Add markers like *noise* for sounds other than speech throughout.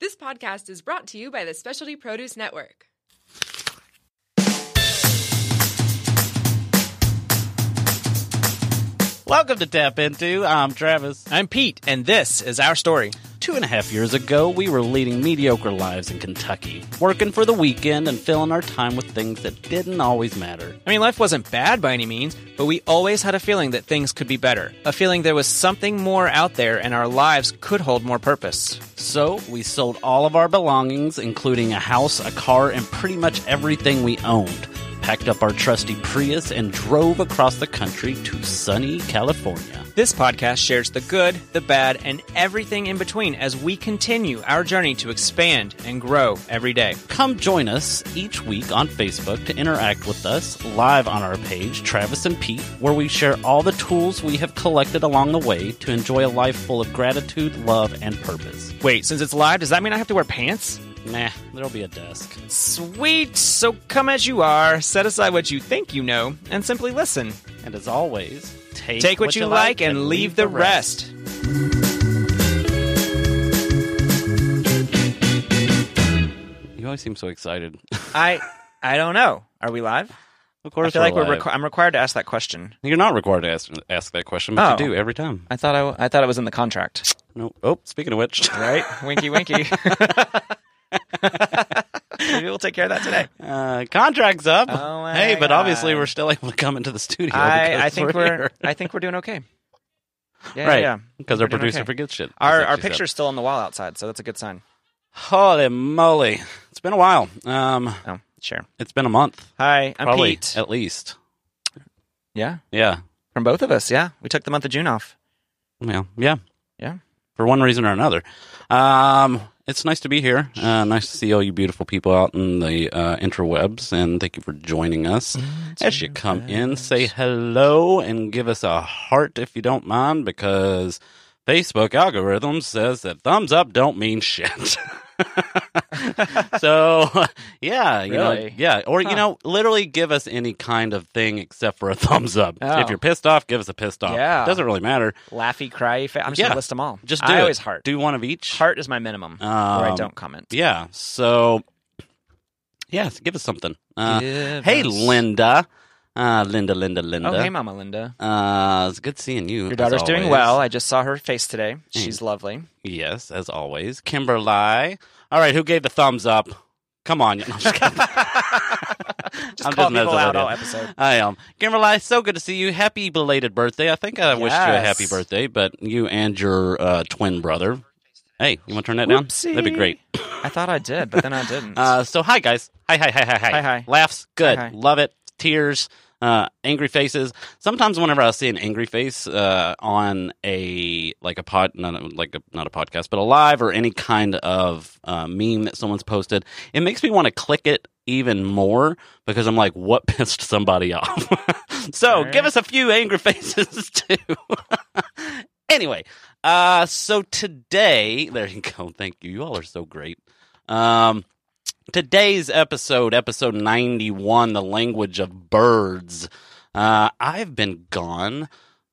This podcast is brought to you by the Specialty Produce Network. Welcome to Tap Into. I'm Travis. I'm Pete, and this is our story. Two and a half years ago, we were leading mediocre lives in Kentucky, working for the weekend and filling our time with things that didn't always matter. I mean, life wasn't bad by any means, but we always had a feeling that things could be better. A feeling there was something more out there and our lives could hold more purpose. So, we sold all of our belongings, including a house, a car, and pretty much everything we owned. Packed up our trusty Prius and drove across the country to sunny California. This podcast shares the good, the bad, and everything in between as we continue our journey to expand and grow every day. Come join us each week on Facebook to interact with us live on our page, Travis and Pete, where we share all the tools we have collected along the way to enjoy a life full of gratitude, love, and purpose. Wait, since it's live, does that mean I have to wear pants? Nah, there'll be a desk. Sweet! So come as you are, set aside what you think you know, and simply listen. And as always, take, Take what, you like and leave the rest. You always seem so excited. *laughs* I I don't know. Are we live? of course, I feel like we're requ- I'm required to ask that question. You're not required to ask, ask that question, but Oh. you do every time. I thought I, I thought it was in the contract. No. Oh, speaking of which, Right? winky winky. *laughs* *laughs* Maybe we'll take care of that today. uh, contract's up. Oh hey, but obviously we're still able to come into the studio. I, I think we're here. I think we're doing okay. *laughs* Yeah, right yeah. because our producer okay. forgets shit. Our our she said. picture's still on the wall outside, so that's a good sign. Holy moly! It's been a while. Um, Oh, sure. it's been a month, Hi, I'm probably Pete. at least. Yeah, Yeah, from both of us. Yeah, we took the month of June off. yeah, yeah. Yeah. For one reason or another. Um, it's nice to be here. Uh, nice to see all you beautiful people out in the uh, interwebs, and thank you for joining us. As you come in, say hello and give us a heart if you don't mind, because Facebook algorithm says that thumbs up don't mean shit. *laughs* *laughs* so *laughs* yeah, you know, yeah, or you know, literally give us any kind of thing except for a *laughs* thumbs up. Oh. If you're pissed off, give us a pissed off. Yeah. doesn't really matter. Laughy, cryy. Fa- I'm just Yeah. gonna list them all. Just do I it. always heart. Do one of each. Heart is my minimum, or I Um, don't comment. Yeah. So, yeah, so give us something. Uh, Give hey, us- Linda. Uh, Linda, Linda, Linda. Oh, hey, Mama Linda. Uh, it's good seeing you. Your daughter's doing well. I just saw her face today. She's lovely. Yes, as always. Kimberly. All right, who gave the thumbs up? Come on. *laughs* No, I'm just kidding. *laughs* Just I'm call messing people out all episode. I am. Kimberly, so good to see you. Happy belated birthday. I think I wished you a Yes. happy birthday, but you and your uh, twin brother. Hey, you want to turn that down? That'd be great. I thought I did, but then I didn't. *laughs* Uh, so hi guys. Hi hi hi hi hi. Hi, hi. Laughs good. Hi, hi. Love it. Tears. Uh, angry faces. Sometimes whenever I see an angry face uh, on a like a pod, not a, like a, not a podcast, but a live or any kind of uh, meme that someone's posted, it makes me want to click it even more because I'm like, what *laughs* pissed somebody off? *laughs* so Alright. give us a few angry *laughs* faces too. anyway, uh, so today, there you go. Thank you. You all are so great. Um, today's episode, episode 91, the language of birds. Uh, I've been gone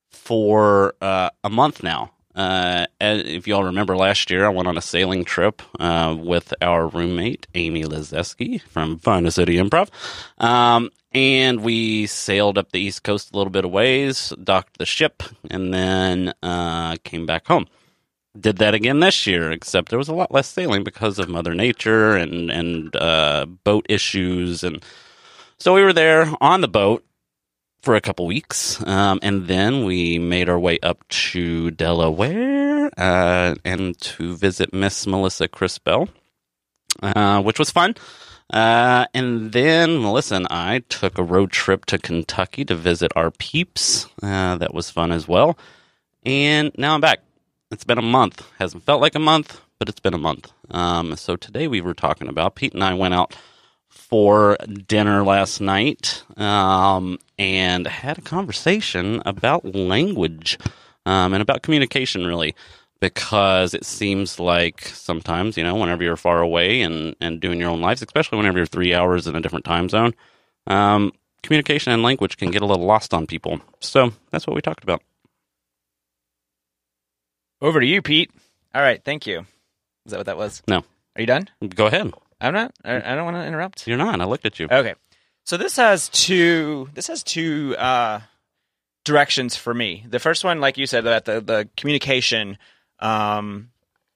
for uh, a month now. Uh, if you all remember last year, I went on a sailing trip uh, with our roommate, Amy Lizeski from Finest City Improv. Um, and we sailed up the East Coast a little bit of ways, docked the ship, and then uh, came back home did that again this year, except there was a lot less sailing because of Mother Nature and and uh, boat issues, and so we were there on the boat for a couple weeks, um, and then we made our way up to Delaware uh, and to visit Miss Melissa Crispell, uh, which was fun. Uh, and then Melissa and I took a road trip to Kentucky to visit our peeps. Uh, that was fun as well. And now I'm back. It's been a month. Hasn't felt like a month, but it's been a month. Um, so today we were talking about Pete and I went out for dinner last night um, and had a conversation about language um, and about communication, really, because it seems like sometimes, you know, whenever you're far away and, and doing your own lives, especially whenever you're three hours in a different time zone, um, communication and language can get a little lost on people. So that's what we talked about. Over to you, Pete. All right, thank you. Is that what that was? No. Are you done? Go ahead. I'm not. I I don't want to interrupt. You're not. I looked at you. Okay. So this has two. This has two uh, directions for me. The first one, like you said, that the the communication. Um,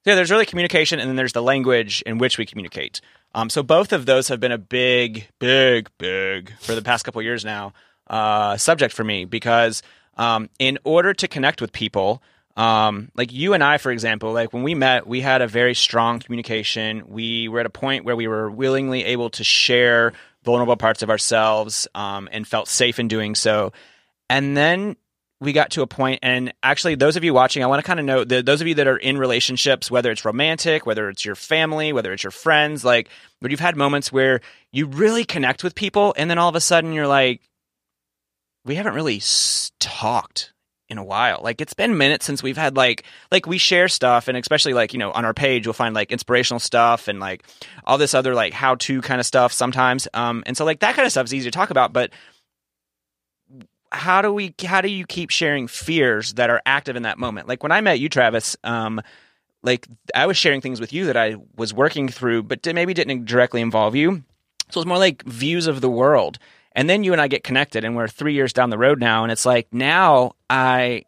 yeah, there's really communication, and then there's the language in which we communicate. Um, so both of those have been a big, big, big for the past couple years now uh, subject for me because um, in order to connect with people, um, like you and I, for example, like when we met, we had a very strong communication. We were at a point where we were willingly able to share vulnerable parts of ourselves um, and felt safe in doing so. And then we got to a point, and actually, those of you watching, I want to kind of know that those of you that are in relationships, whether it's romantic, whether it's your family, whether it's your friends, like, but you've had moments where you really connect with people, and then all of a sudden you're like, we haven't really talked in a while. Like it's been minutes since we've had like like we share stuff and especially like, you know, on our page you'll find like inspirational stuff and like all this other like how to kind of stuff sometimes. Um and so like that kind of stuff is easy to talk about, but how do we how do you keep sharing fears that are active in that moment? Like when I met you Travis, um like I was sharing things with you that I was working through but maybe didn't directly involve you. So it's more like views of the world. And then you and I get connected, and we're three years down the road now. And it's like now I,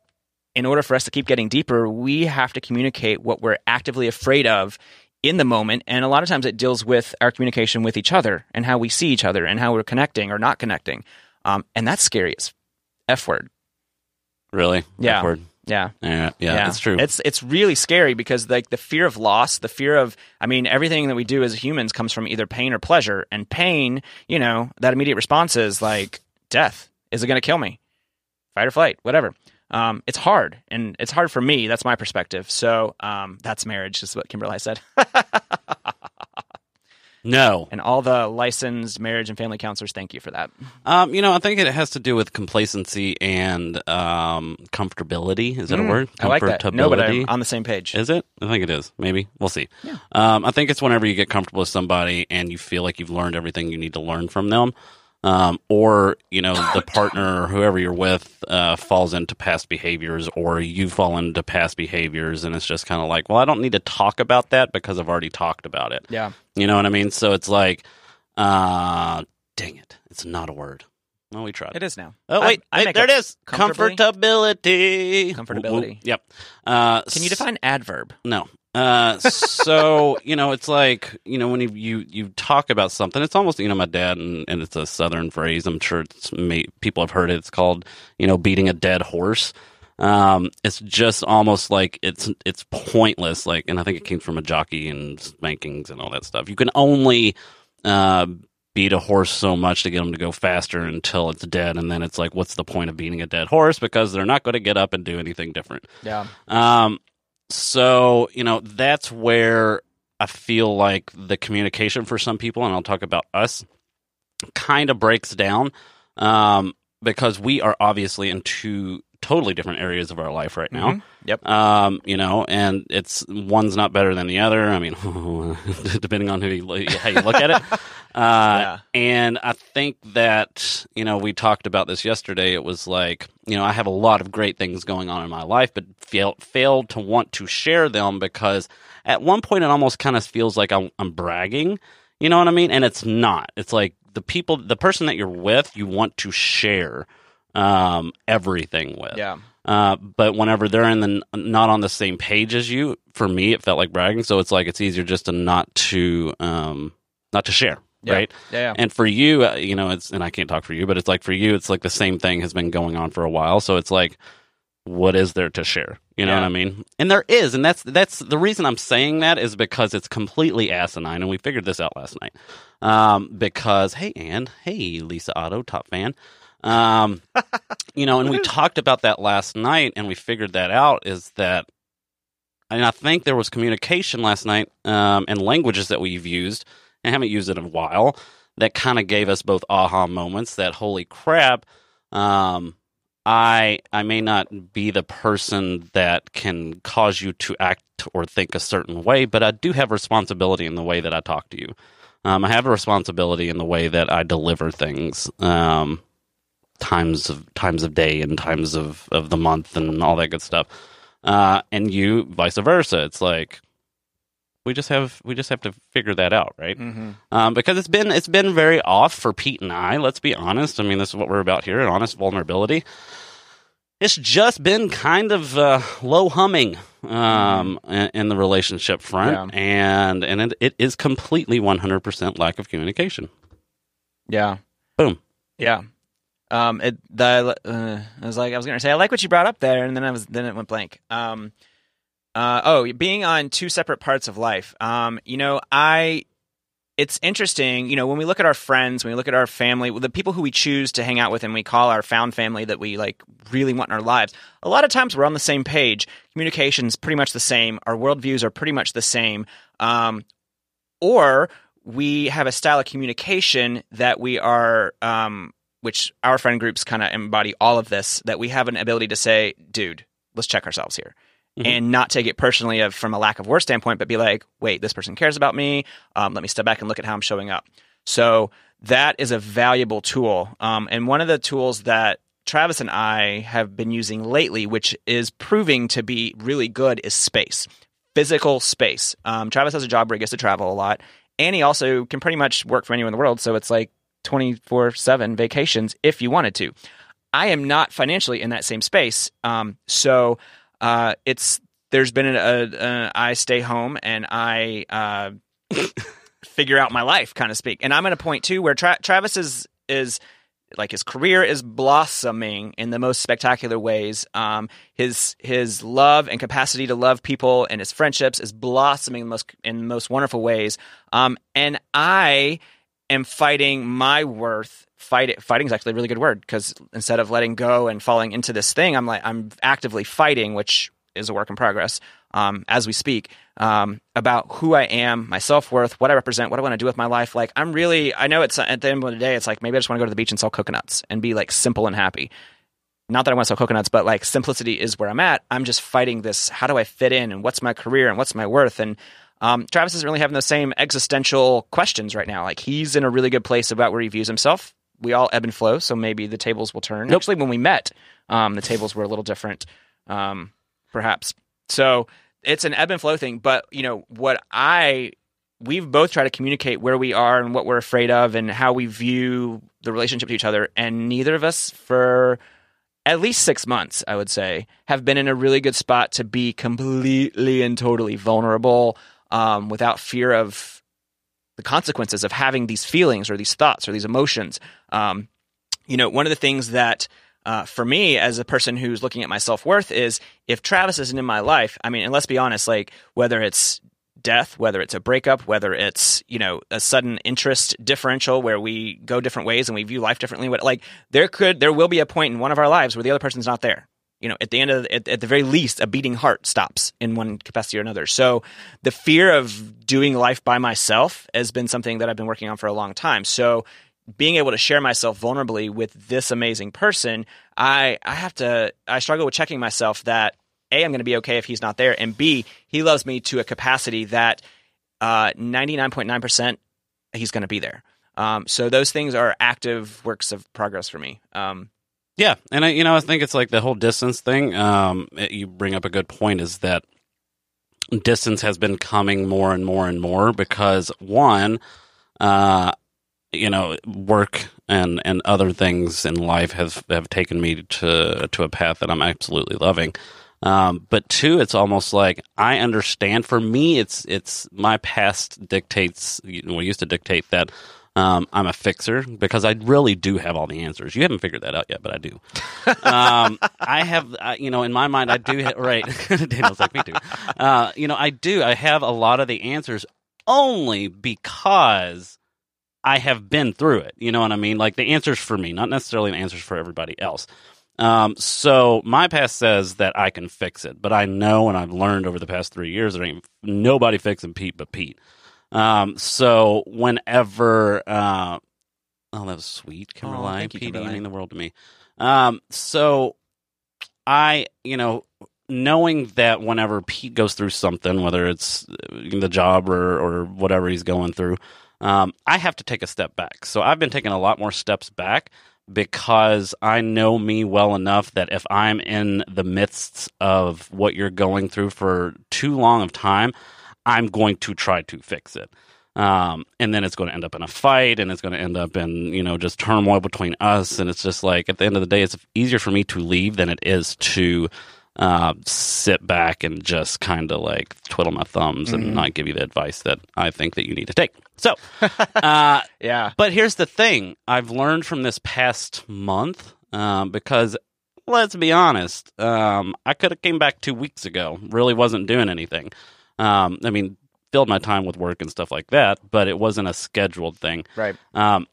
in order for us to keep getting deeper, we have to communicate what we're actively afraid of in the moment. And a lot of times it deals with our communication with each other and how we see each other and how we're connecting or not connecting. Um, and that's scary as F word. Really? Yeah. Awkward. Yeah. Yeah, yeah, that's true. It's it's really scary because like the fear of loss, the fear of I mean everything that we do as humans comes from either pain or pleasure. And pain, you know, that immediate response is like death. Is it going to kill me? Fight or flight, whatever. Um, it's hard, and it's hard for me. That's my perspective. So um, that's marriage, is what Kimberly said. *laughs* no. and all the licensed marriage and family counselors, thank you for that. Um, you know, I think it has to do with complacency and um, comfortability. Is that a word? Mm, I like that. No, but I'm on the same page. Is it? I think it is. Maybe we'll see. Um, I think it's whenever you get comfortable with somebody and you feel like you've learned everything you need to learn from them, um, or you know the partner or whoever you're with uh, falls into past behaviors, or you fall into past behaviors, and it's just kind of like, well, I don't need to talk about that because I've already talked about it. yeah. You know what I mean? So it's like, uh, dang it, it's not a word. Well, we tried. It is now. Oh wait, I wait, there it is. Comfortability. Comfortability. Ooh, ooh, Yep. Uh, Can you define adverb? no. Uh, so *laughs* you know, it's like you know when you, you you talk about something, it's almost you know my dad and, and it's a southern phrase. I'm sure it's may, people have heard it. It's called you know beating a dead horse. Um, it's just almost like it's it's pointless. Like, and I think it came from a jockey and spankings and all that stuff. You can only uh, beat a horse so much to get them to go faster until it's dead, and then it's like, what's the point of beating a dead horse? Because they're not going to get up and do anything different. Yeah. Um, so you know that's where I feel like the communication for some people, and I'll talk about us, kind of breaks down, um, because we are obviously in two totally different areas of our life right now. Mhm. Yep. Um, you know, and it's one's not better than the other. I mean, *laughs* depending on who you, how you look at it. *laughs* Uh, And I think that you know we talked about this yesterday. It was like you know I have a lot of great things going on in my life, but fail, failed to want to share them because at one point it almost kind of feels like I'm, I'm bragging. You know what I mean? And it's not. It's like the people, the person that you're with, you want to share um, everything with. Yeah. Uh, but whenever they're in the not on the same page as you, for me, it felt like bragging. So it's like it's easier just to not to um, not to share, Yeah. right? Yeah. yeah. And for you, uh, you know, it's and I can't talk for you, but it's like for you, it's like the same thing has been going on for a while. So it's like, what is there to share? You know Yeah. what I mean? And there is, and that's that's the reason I'm saying that is because it's completely asinine, and we figured this out last night. Um, because hey, Ann, hey, Lisa Otto, top fan. Um, *laughs* you know, and we talked about that last night, and we figured that out is that, and I think there was communication last night, um, and languages that we've used, and haven't used it in a while, that kind of gave us both aha moments. That holy crap, um, I I may not be the person that can cause you to act or think a certain way, but I do have responsibility in the way that I talk to you. Um, I have a responsibility in the way that I deliver things. Um, times of times of day and times of, of the month and all that good stuff. Uh, and you vice versa. It's like We just have we just have to figure that out, right? Mm-hmm. Um, because it's been it's been very off for Pete and I. Let's be honest. I mean, this is what we're about here: honest vulnerability. It's just been kind of uh, low humming um, in, in the relationship front, and and it, it is completely one hundred percent lack of communication. Yeah. Boom. Yeah. Um, it, the, uh, I was like, I was going to say, I like what you brought up there. And then I was, then it went blank. Um, uh, oh, being on two separate parts of life. Um, you know, I, it's interesting, you know, when we look at our friends, when we look at our family, the people who we choose to hang out with and we call our found family that we like really want in our lives, a lot of times we're on the same page. Communication's pretty much the same. Our worldviews are pretty much the same. Um, or we have a style of communication that we are, um, which our friend groups kind of embody all of this, that we have an ability to say, dude, let's check ourselves here. Mhm. And not take it personally of, from a lack of work standpoint, but be like, wait, this person cares about me. Um, let me step back and look at how I'm showing up. So that is a valuable tool. Um, and one of the tools that Travis and I have been using lately, which is proving to be really good, is space, physical space. Um, Travis has a job where he gets to travel a lot, and he also can pretty much work from anywhere in the world. So it's like 24 7 vacations if you wanted to. I am not financially in that same space. Um, so uh, it's there's been a, I stay home and I uh, *laughs* figure out my life, kind of speak. And I'm at a point too where Tra- Travis is is like his career is blossoming in the most spectacular ways. Um, his his love and capacity to love people and his friendships is blossoming in the most in the most wonderful ways. Um, and I am fighting my worth. Fight. Fighting is actually a really good word because instead of letting go and falling into this thing, I'm like I'm actively fighting, which is a work in progress um, as we speak um, about who I am, my self worth, what I represent, what I want to do with my life. Like I'm really, I know it's at the end of the day, it's like maybe I just want to go to the beach and sell coconuts and be like simple and happy. Not that I want to sell coconuts, but like simplicity is where I'm at. I'm just fighting this. How do I fit in? And what's my career? And what's my worth? And um, Travis isn't really having the same existential questions right now. Like he's in a really good place about where he views himself. We all ebb and flow, so maybe the tables will turn. Nope. Actually, when we met, um, the tables were a little different, um, perhaps. So it's an ebb and flow thing. But you know what I we've both tried to communicate where we are and what we're afraid of and how we view the relationship to each other, and neither of us for at least six months, I would say, have been in a really good spot to be completely and totally vulnerable um, without fear of the consequences of having these feelings or these thoughts or these emotions. Um, you know, one of the things that uh, for me as a person who's looking at my self worth is if Travis isn't in my life, I mean, and let's be honest, like whether it's death, whether it's a breakup, whether it's you know a sudden interest differential where we go different ways and we view life differently, what like there could there will be a point in one of our lives where the other person's not there. You know, at the end of at, at the very least, a beating heart stops in one capacity or another. So the fear of doing life by myself has been something that I've been working on for a long time. So being able to share myself vulnerably with this amazing person, I I have to I struggle with checking myself that a I'm going to be okay if he's not there, and b he loves me to a capacity that uh, ninety nine point nine percent he's going to be there. Um, so those things are active works of progress for me. Um, Yeah, and I, you know, I think it's like the whole distance thing. Um, it- you bring up a good point. Is that distance has been coming more and more and more because one, uh, you know, work and and other things in life have have taken me to to a path that I'm absolutely loving. Um, but two, it's almost like I understand. For me, it's it's my past dictates. You know, used to dictate that um, I'm a fixer because I really do have all the answers. You haven't figured that out yet, but I do. um, I have, you know, in my mind, I do. Ha- right, *laughs* Daniel's like me too. Uh, you know, I do. I have a lot of the answers only because I have been through it. You know what I mean? Like the answers for me, not necessarily the answers for everybody else. Um, so my past says that I can fix it, but I know and I've learned over the past three years there ain't nobody fixing Pete but Pete. Um, so whenever, uh, oh, that was sweet, Kimberly. you, Pete, you the world to me. Um, so I, you know, knowing that whenever Pete goes through something, whether it's the job or, or whatever he's going through, um, I have to take a step back. So I've been taking a lot more steps back because I know me well enough that if I'm in the midst of what you're going through for too long of time, I'm going to try to fix it. Um, and then it's going to end up in a fight and it's going to end up in, you know, just turmoil between us. And it's just like, at the end of the day, it's easier for me to leave than it is to, uh, sit back and just kind of like twiddle my thumbs and not give you the advice that I think that you need to take. So, *laughs* uh, Yeah. but here's the thing I've learned from this past month um, because let's be honest, um, I could have came back two weeks ago. Really wasn't doing anything. Um, I mean, filled my time with work and stuff like that, but it wasn't a scheduled thing. Right. Um,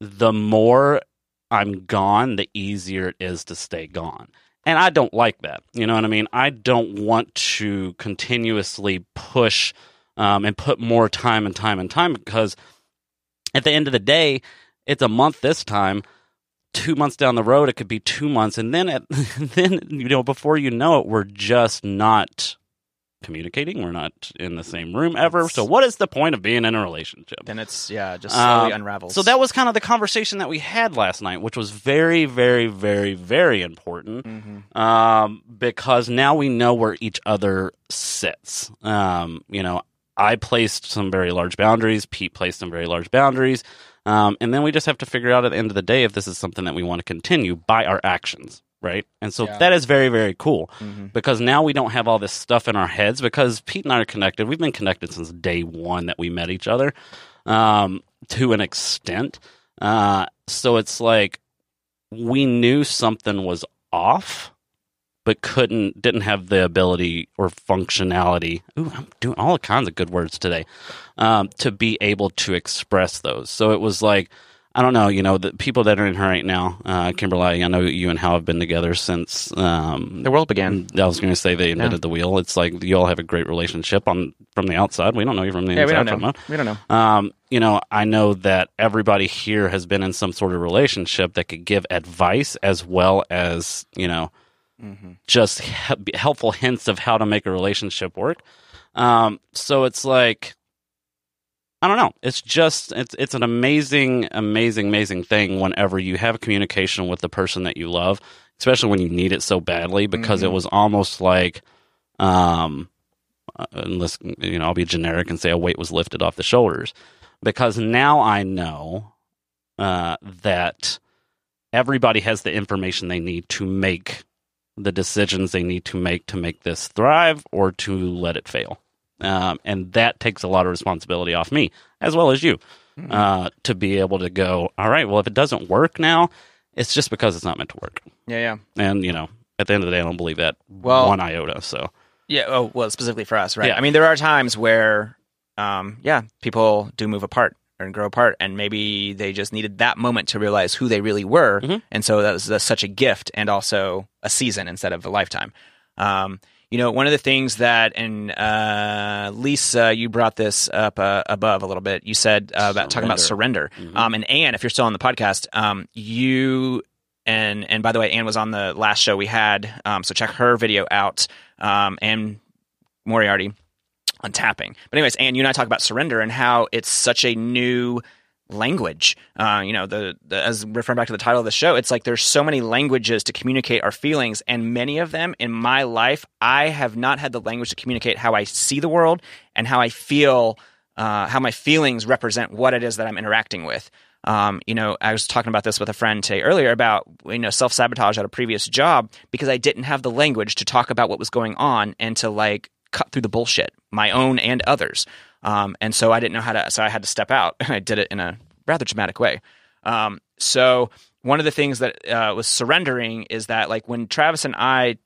the more I'm gone, the easier it is to stay gone. And I don't like that. You know what I mean? I don't want to continuously push um, and put more time and time and time because at the end of the day, it's a month this time. Two months down the road, it could be two months, and then, at, *laughs* then you know, before you know it, we're just not communicating. We're not in the same room ever. So, what is the point of being in a relationship? Then it's yeah, just slowly Um, unravels. So that was kind of the conversation that we had last night, which was very, very, very, very important Mhm. um, because now we know where each other sits. Um, you know, I placed some very large boundaries. Pete placed some very large boundaries. Um, and then we just have to figure out at the end of the day if this is something that we want to continue by our actions, right? And so Yeah. that is very, very cool Mhm. because now we don't have all this stuff in our heads because Pete and I are connected. We've been connected since day one that we met each other um, to an extent. Uh, so it's like we knew something was off, but couldn't, didn't have the ability or functionality. Ooh, I'm doing all kinds of good words today um, to be able to express those. So it was like, I don't know, you know, the people that are in her right now, uh, Kimberly, I know you and Hal have been together since um, the world began. I was going to say they invented the wheel. It's like you all have a great relationship on from the outside. We don't know you from the Yeah, we don't know. from We don't know. um, you know, I know that everybody here has been in some sort of relationship that could give advice as well as you know, Mm-hmm. just he- helpful hints of how to make a relationship work. Um, so it's like. I don't know. It's just it's it's an amazing, amazing, amazing thing whenever you have communication with the person that you love, especially when you need it so badly. Because it Mhm. was almost like, um, uh, unless you know, I'll be generic and say a weight was lifted off the shoulders. Because now I know uh, that everybody has the information they need to make the decisions they need to make to make this thrive or to let it fail. Um, and that takes a lot of responsibility off me as well as you Mm-hmm. uh, to be able to go, all right, well, if it doesn't work now, it's just because it's not meant to work. Yeah, yeah. And, you know, at the end of the day, I don't believe that Well- one iota. So, Yeah. Oh, well, specifically for us, right? Yeah. I mean, there are times where, um, yeah, people do move apart and grow apart, and maybe they just needed that moment to realize who they really were, Mhm. and so that was that's such a gift and also a season instead of a lifetime. Um, you know, one of the things that, and uh, Lisa, you brought this up uh, above a little bit. You said uh, about talking about surrender. Mhm. Um, and Anne, if you're still on the podcast, um, you and and by the way, Anne was on the last show we had, um, so check her video out. Um, and Moriarty on tapping. But anyways, Anne, you and I talk about surrender and how it's such a new language. Uh, you know, the, the as referring back to the title of the show, it's like there's so many languages to communicate our feelings, and many of them in my life, I have not had the language to communicate how I see the world and how I feel, uh, how my feelings represent what it is that I'm interacting with. Um, you know, I was talking about this with a friend today earlier about you know self sabotage at a previous job because I didn't have the language to talk about what was going on and to like cut through the bullshit, my own and others. Um, and so I didn't know how to, so I had to step out, *laughs* and I did it in a rather dramatic way. Um, so one of the things that uh, was surrendering is that like when Travis and I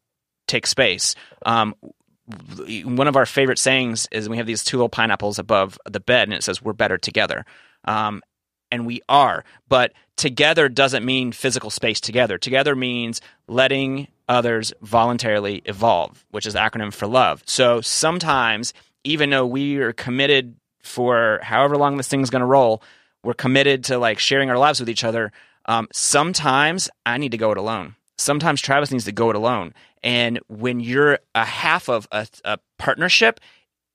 take space, um, one of our favorite sayings is we have these two little pineapples above the bed, and it says "We're better together." Um, and we are, but together doesn't mean physical space together. Together means letting others voluntarily evolve, which is acronym for love. So sometimes, even though we are committed for however long this thing's going to roll, we're committed to like sharing our lives with each other. Um, sometimes I need to go it alone. Sometimes Travis needs to go it alone. And when you're a half of a, a partnership,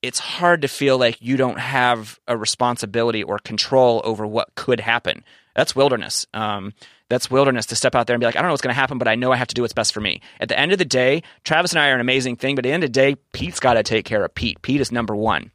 it's hard to feel like you don't have a responsibility or control over what could happen. That's wilderness. Um, that's wilderness to step out there and be like, I don't know what's going to happen, but I know I have to do what's best for me. At the end of the day, Travis and I are an amazing thing, but at the end of the day, Pete's got to take care of Pete. Pete is number one.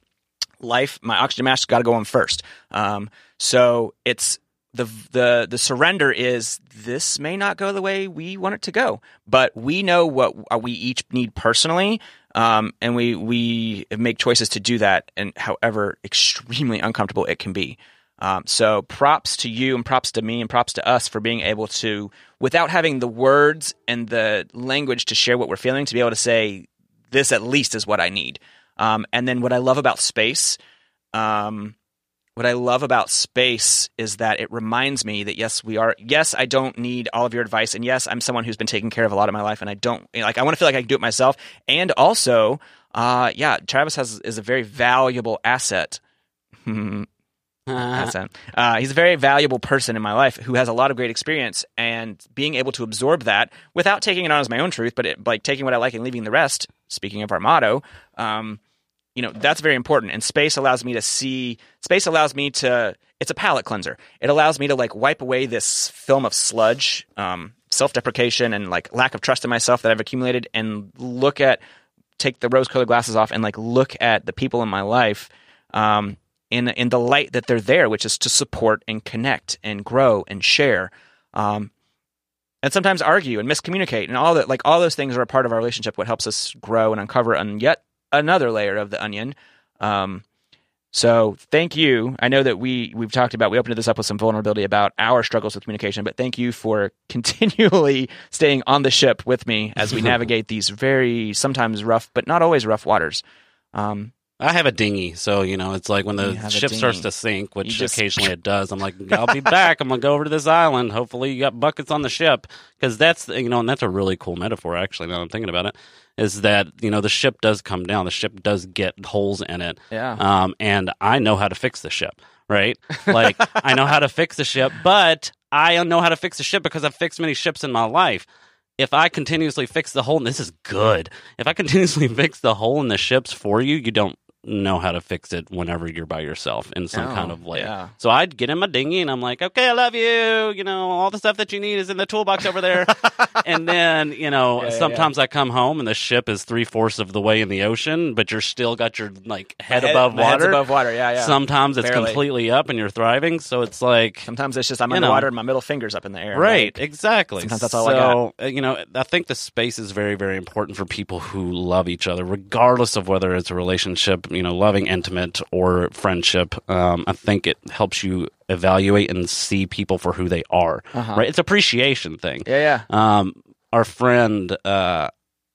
Life, my oxygen mask got to go on first. Um, so it's the the the surrender is this may not go the way we want it to go, but we know what we each need personally, um, and we we make choices to do that, and however extremely uncomfortable it can be. Um, so props to you, and props to me, and props to us for being able to, without having the words and the language to share what we're feeling, to be able to say this at least is what I need. Um, and then what I love about space. Um, what I love about space is that it reminds me that yes, we are. Yes, I don't need all of your advice, and yes, I'm someone who's been taking care of a lot of my life, and I don't like. I want to feel like I can do it myself, and also, uh, yeah, Travis has is a very valuable asset. *laughs* asset. Uh, he's a very valuable person in my life who has a lot of great experience, and being able to absorb that without taking it on as my own truth, but it, like taking what I like and leaving the rest. Speaking of our motto. Um, you know that's very important and space allows me to see space allows me to it's a palate cleanser it allows me to like wipe away this film of sludge um, self-deprecation and like lack of trust in myself that i've accumulated and look at take the rose-colored glasses off and like look at the people in my life um, in in the light that they're there which is to support and connect and grow and share um, and sometimes argue and miscommunicate and all that like all those things are a part of our relationship what helps us grow and uncover and yet another layer of the onion. Um, so thank you. I know that we we've talked about we opened this up with some vulnerability about our struggles with communication, but thank you for *laughs* continually staying on the ship with me as we *laughs* navigate these very sometimes rough, but not always rough waters. Um, I have a dinghy, so you know it's like when the ship starts to sink, which just... occasionally *laughs* it does. I'm like, I'll be back. I'm gonna go over to this island. Hopefully, you got buckets on the ship because that's you know, and that's a really cool metaphor. Actually, now I'm thinking about it, is that you know the ship does come down, the ship does get holes in it, yeah. Um, and I know how to fix the ship, right? Like *laughs* I know how to fix the ship, but I know how to fix the ship because I've fixed many ships in my life if I continuously fix the hole, and this is good. If I continuously *laughs* fix the hole in the ships for you, you don't know how to fix it whenever you're by yourself in some oh, kind of way. Yeah. So I'd get in my dinghy and I'm like, okay, I love you. You know, all the stuff that you need is in the toolbox over there. *laughs* and then, you know, yeah, sometimes yeah. I come home and the ship is three fourths of the way in the ocean, but you're still got your like head, head above water. above water. Yeah, yeah. Sometimes it's Barely. completely up and you're thriving. So it's like sometimes it's just I'm underwater know. and my middle finger's up in the air. Right. Like, exactly. Sometimes that's all so, I got. Uh, you know, I think the space is very, very important for people who love each other, regardless of whether it's a relationship, you know, loving, intimate or friendship, um, I think it helps you evaluate and see people for who they are. Uh-huh. Right? It's appreciation thing. Yeah, yeah. Um, our friend, uh,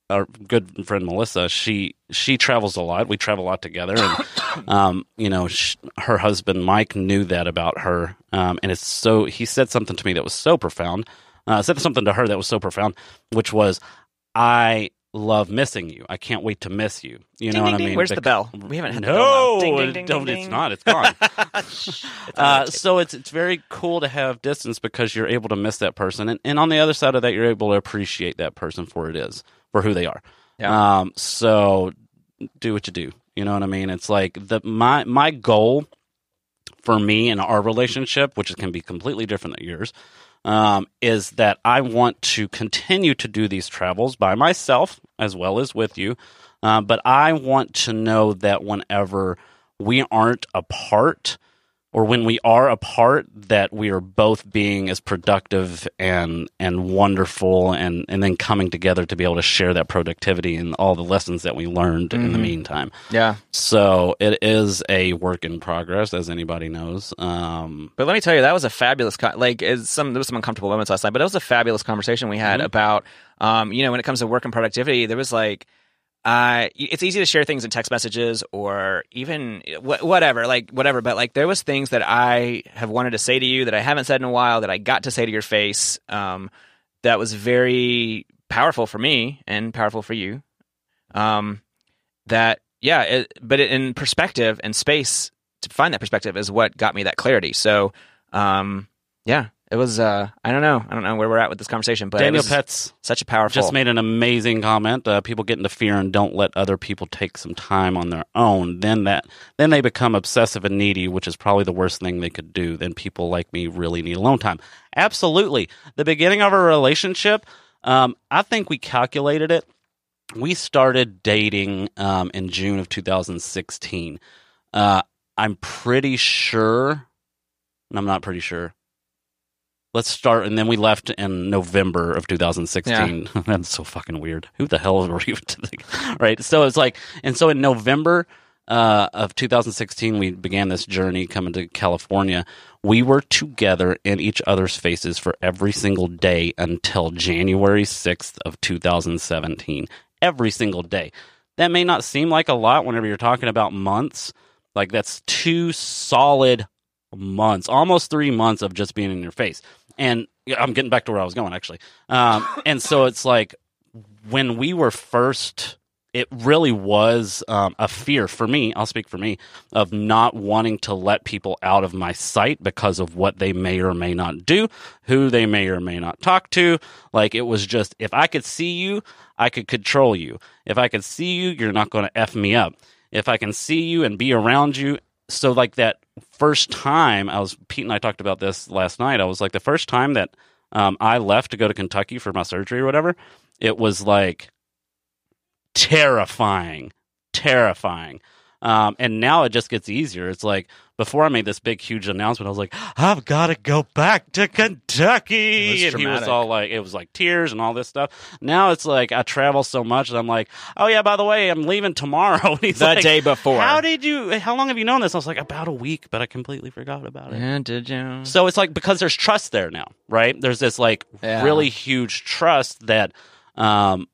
our good friend Melissa, she she travels a lot. We travel a lot together, and *coughs* um, you know, she, her husband Mike knew that about her, um, and it's so he said something to me that was so profound. Uh, said something to her that was so profound, which was, "I love missing you. I can't wait to miss you. You ding, know ding, what I mean? Where's the, the bell? We haven't had no, the bell ding, ding, it's not. It's gone. *laughs* uh, so it's it's very cool to have distance because you're able to miss that person, and, and on the other side of that, you're able to appreciate that person for it is for who they are. Yeah. Um. So do what you do. You know what I mean? It's like the my my goal for me in our relationship, which can be completely different than yours um, is that I want to continue to do these travels by myself as well as with you. Uh, but I want to know that whenever we aren't apart, or when we are apart that we are both being as productive and and wonderful and and then coming together to be able to share that productivity and all the lessons that we learned mm-hmm. in the mm-hmm. meantime yeah so it is a work in progress as anybody knows um, but let me tell you that was a fabulous con- like some there was some uncomfortable moments last night but it was a fabulous conversation we had mm-hmm. about um, you know when it comes to work and productivity there was like uh, it's easy to share things in text messages or even wh- whatever, like whatever. But like there was things that I have wanted to say to you that I haven't said in a while that I got to say to your face. Um, that was very powerful for me and powerful for you. Um, that yeah, it, but in perspective and space to find that perspective is what got me that clarity. So, um, yeah, it was. Uh, I don't know. I don't know where we're at with this conversation, but Daniel Pets such a powerful. just made an amazing comment. Uh, people get into fear and don't let other people take some time on their own. Then that then they become obsessive and needy, which is probably the worst thing they could do. Then people like me really need alone time. Absolutely. The beginning of a relationship, um, I think we calculated it. We started dating um, in June of 2016. Uh, I'm pretty sure. and I'm not pretty sure. Let's start, and then we left in November of 2016. *laughs* That's so fucking weird. Who the hell were you *laughs* to think? Right. So it's like, and so in November uh, of 2016, we began this journey coming to California. We were together in each other's faces for every single day until January 6th of 2017. Every single day. That may not seem like a lot whenever you're talking about months. Like that's two solid months, almost three months of just being in your face. And I'm getting back to where I was going actually. Um, and so it's like when we were first, it really was um, a fear for me. I'll speak for me of not wanting to let people out of my sight because of what they may or may not do, who they may or may not talk to. Like it was just if I could see you, I could control you. If I could see you, you're not going to f me up. If I can see you and be around you, so like that first time I was Pete and I talked about this last night. I was like the first time that um, I left to go to Kentucky for my surgery or whatever. It was like terrifying, terrifying. Um, and now it just gets easier. It's like before I made this big, huge announcement, I was like, "I've got to go back to Kentucky," It was and he was all like, "It was like tears and all this stuff." Now it's like I travel so much that I'm like, "Oh yeah, by the way, I'm leaving tomorrow." *laughs* And he's the like, day before. how did you? How long have you known this? I was like, about a week, but I completely forgot about it. Yeah, did you? So it's like because there's trust there now, right? There's this like Yeah. really huge trust that um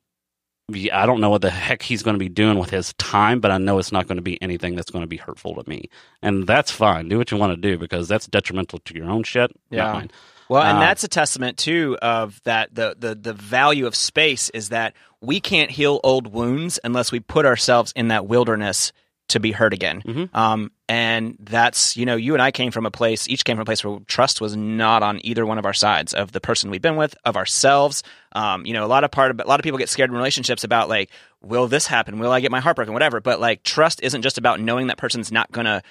I don't know what the heck he's going to be doing with his time, but I know it's not going to be anything that's going to be hurtful to me. And that's fine. Do what you want to do because that's detrimental to your own shit, Yeah. Well, and Um, that's a testament too of that the, the the value of space is that we can't heal old wounds unless we put ourselves in that wilderness to be hurt again. Mhm. Um, and that's you know you and I came from a place each came from a place where trust was not on either one of our sides of the person we've been with of ourselves. Um, you know a lot of part of a lot of people get scared in relationships about like will this happen? Will I get my heart broken? Whatever. But like trust isn't just about knowing that person's not gonna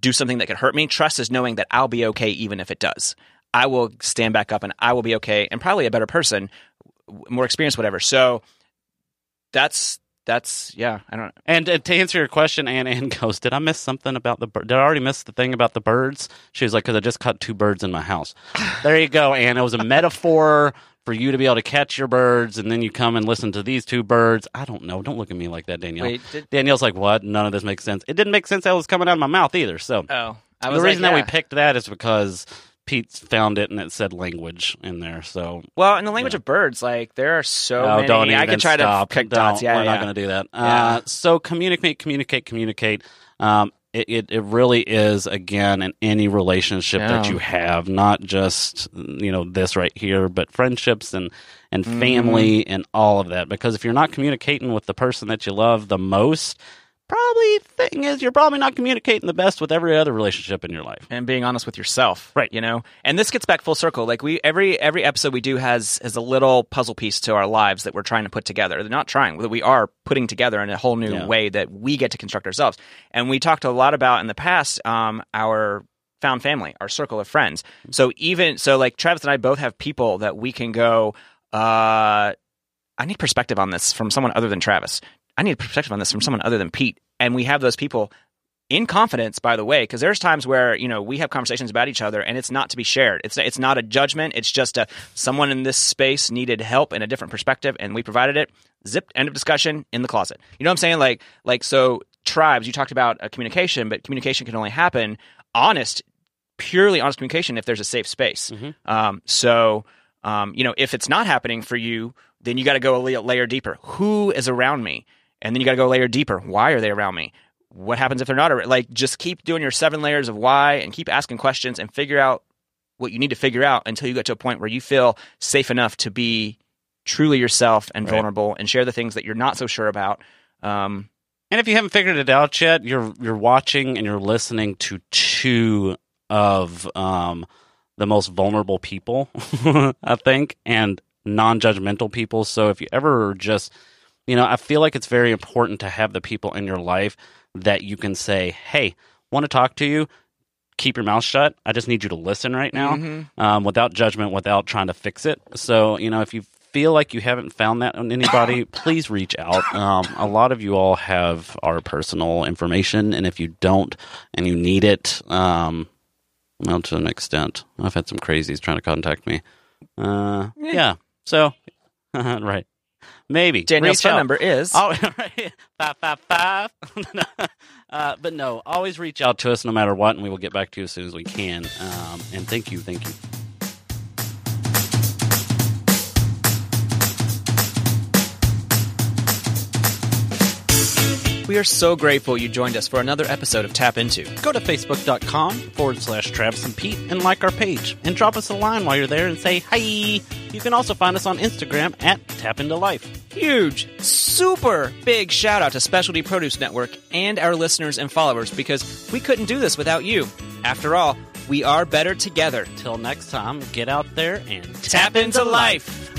do something that could hurt me. Trust is knowing that I'll be okay even if it does. I will stand back up and I will be okay and probably a better person, more experienced, whatever. So that's that's yeah. I don't. And uh, to answer your question, Anne Ann goes, "Did I miss something about the? Bir- Did I already miss the thing about the birds?" She was like, "Because I just caught two birds in my house." *sighs* there you go, Anne. It was a metaphor for you to be able to catch your birds, and then you come and listen to these two birds. I don't know. Don't look at me like that, Danielle. Wait, did- Danielle's like, "What? None of this makes sense." It didn't make sense. That was coming out of my mouth either. So Oh, the was reason like, that we picked that is because Pete found it and it said language in there. So Well, in the language Yeah. of birds, like there are so Oh, many. don't I can try stop. to Don't. dots. Yeah, we're yeah. not going to do that. Yeah. Uh, so communicate, communicate, communicate. Um, it, it it really is again in any relationship that you have, not just you know this right here, but friendships and and Mm-hmm. family and all of that. Because if you're not communicating with the person that you love the most, probably thing is you're probably not communicating the best with every other relationship in your life. and being honest with yourself Right. you know? And this gets back full circle. Like we every every episode we do has has a little puzzle piece to our lives that we're trying to put together. They're not trying that we are putting together in a whole new Yeah. way that we get to construct ourselves. And we talked a lot about in the past um our found family our circle of friends. So even so like travis and i both have people that we can go uh i need perspective on this from someone other than travis i need a perspective on this from someone other than pete. And we have those people in confidence by the way because there's times where you know we have conversations about each other and it's not to be shared. It's it's not a judgment. It's just a someone in this space needed help and a different perspective and we provided it. Zipped end of discussion in the closet. You know what i'm saying? Like like so Travis you talked about uh, communication but communication can only happen honest purely honest communication if there's a safe space. Mhm. um, so um, you know if it's not happening for you then you got to go a layer deeper. Who is around me and then you got to go a layer deeper why are they around me what happens if they're not ar- like just keep doing your seven layers of why and keep asking questions and figure out what you need to figure out until you get to a point where you feel safe enough to be truly yourself and Right. vulnerable and share the things that you're not so sure about um, And if you haven't figured it out yet, you're you're watching and you're listening to two of um, the most vulnerable people, *laughs* I think, and non judgmental people. So if you ever just, you know, I feel like it's very important to have the people in your life that you can say, hey, want to talk to you? Keep your mouth shut. I just need you to listen right now um, without judgment, without trying to fix it. So, you know, if you feel like you haven't found that on anybody, *coughs* please reach out. Um, a lot of you all have our personal information, and if you don't and you need it, um, well, to an extent, I've had some crazies trying to contact me. Uh, yeah. So, *laughs* right, maybe Daniel's Reach phone out. number is. Oh, *laughs* right. five five five. *laughs* uh, but no, always reach out to us no matter what, and we will get back to you as soon as we can. Um, and thank you, thank you. We are so grateful you joined us for another episode of Tap Into. Go to facebook.com forward slash Travis and Pete and like our page. And drop us a line while you're there and say hi. You can also find us on Instagram at Tap Into Life. Huge, super big shout out to Specialty Produce Network and our listeners and followers because we couldn't do this without you. After all, we are better together. Till next time, get out there and Tap into life.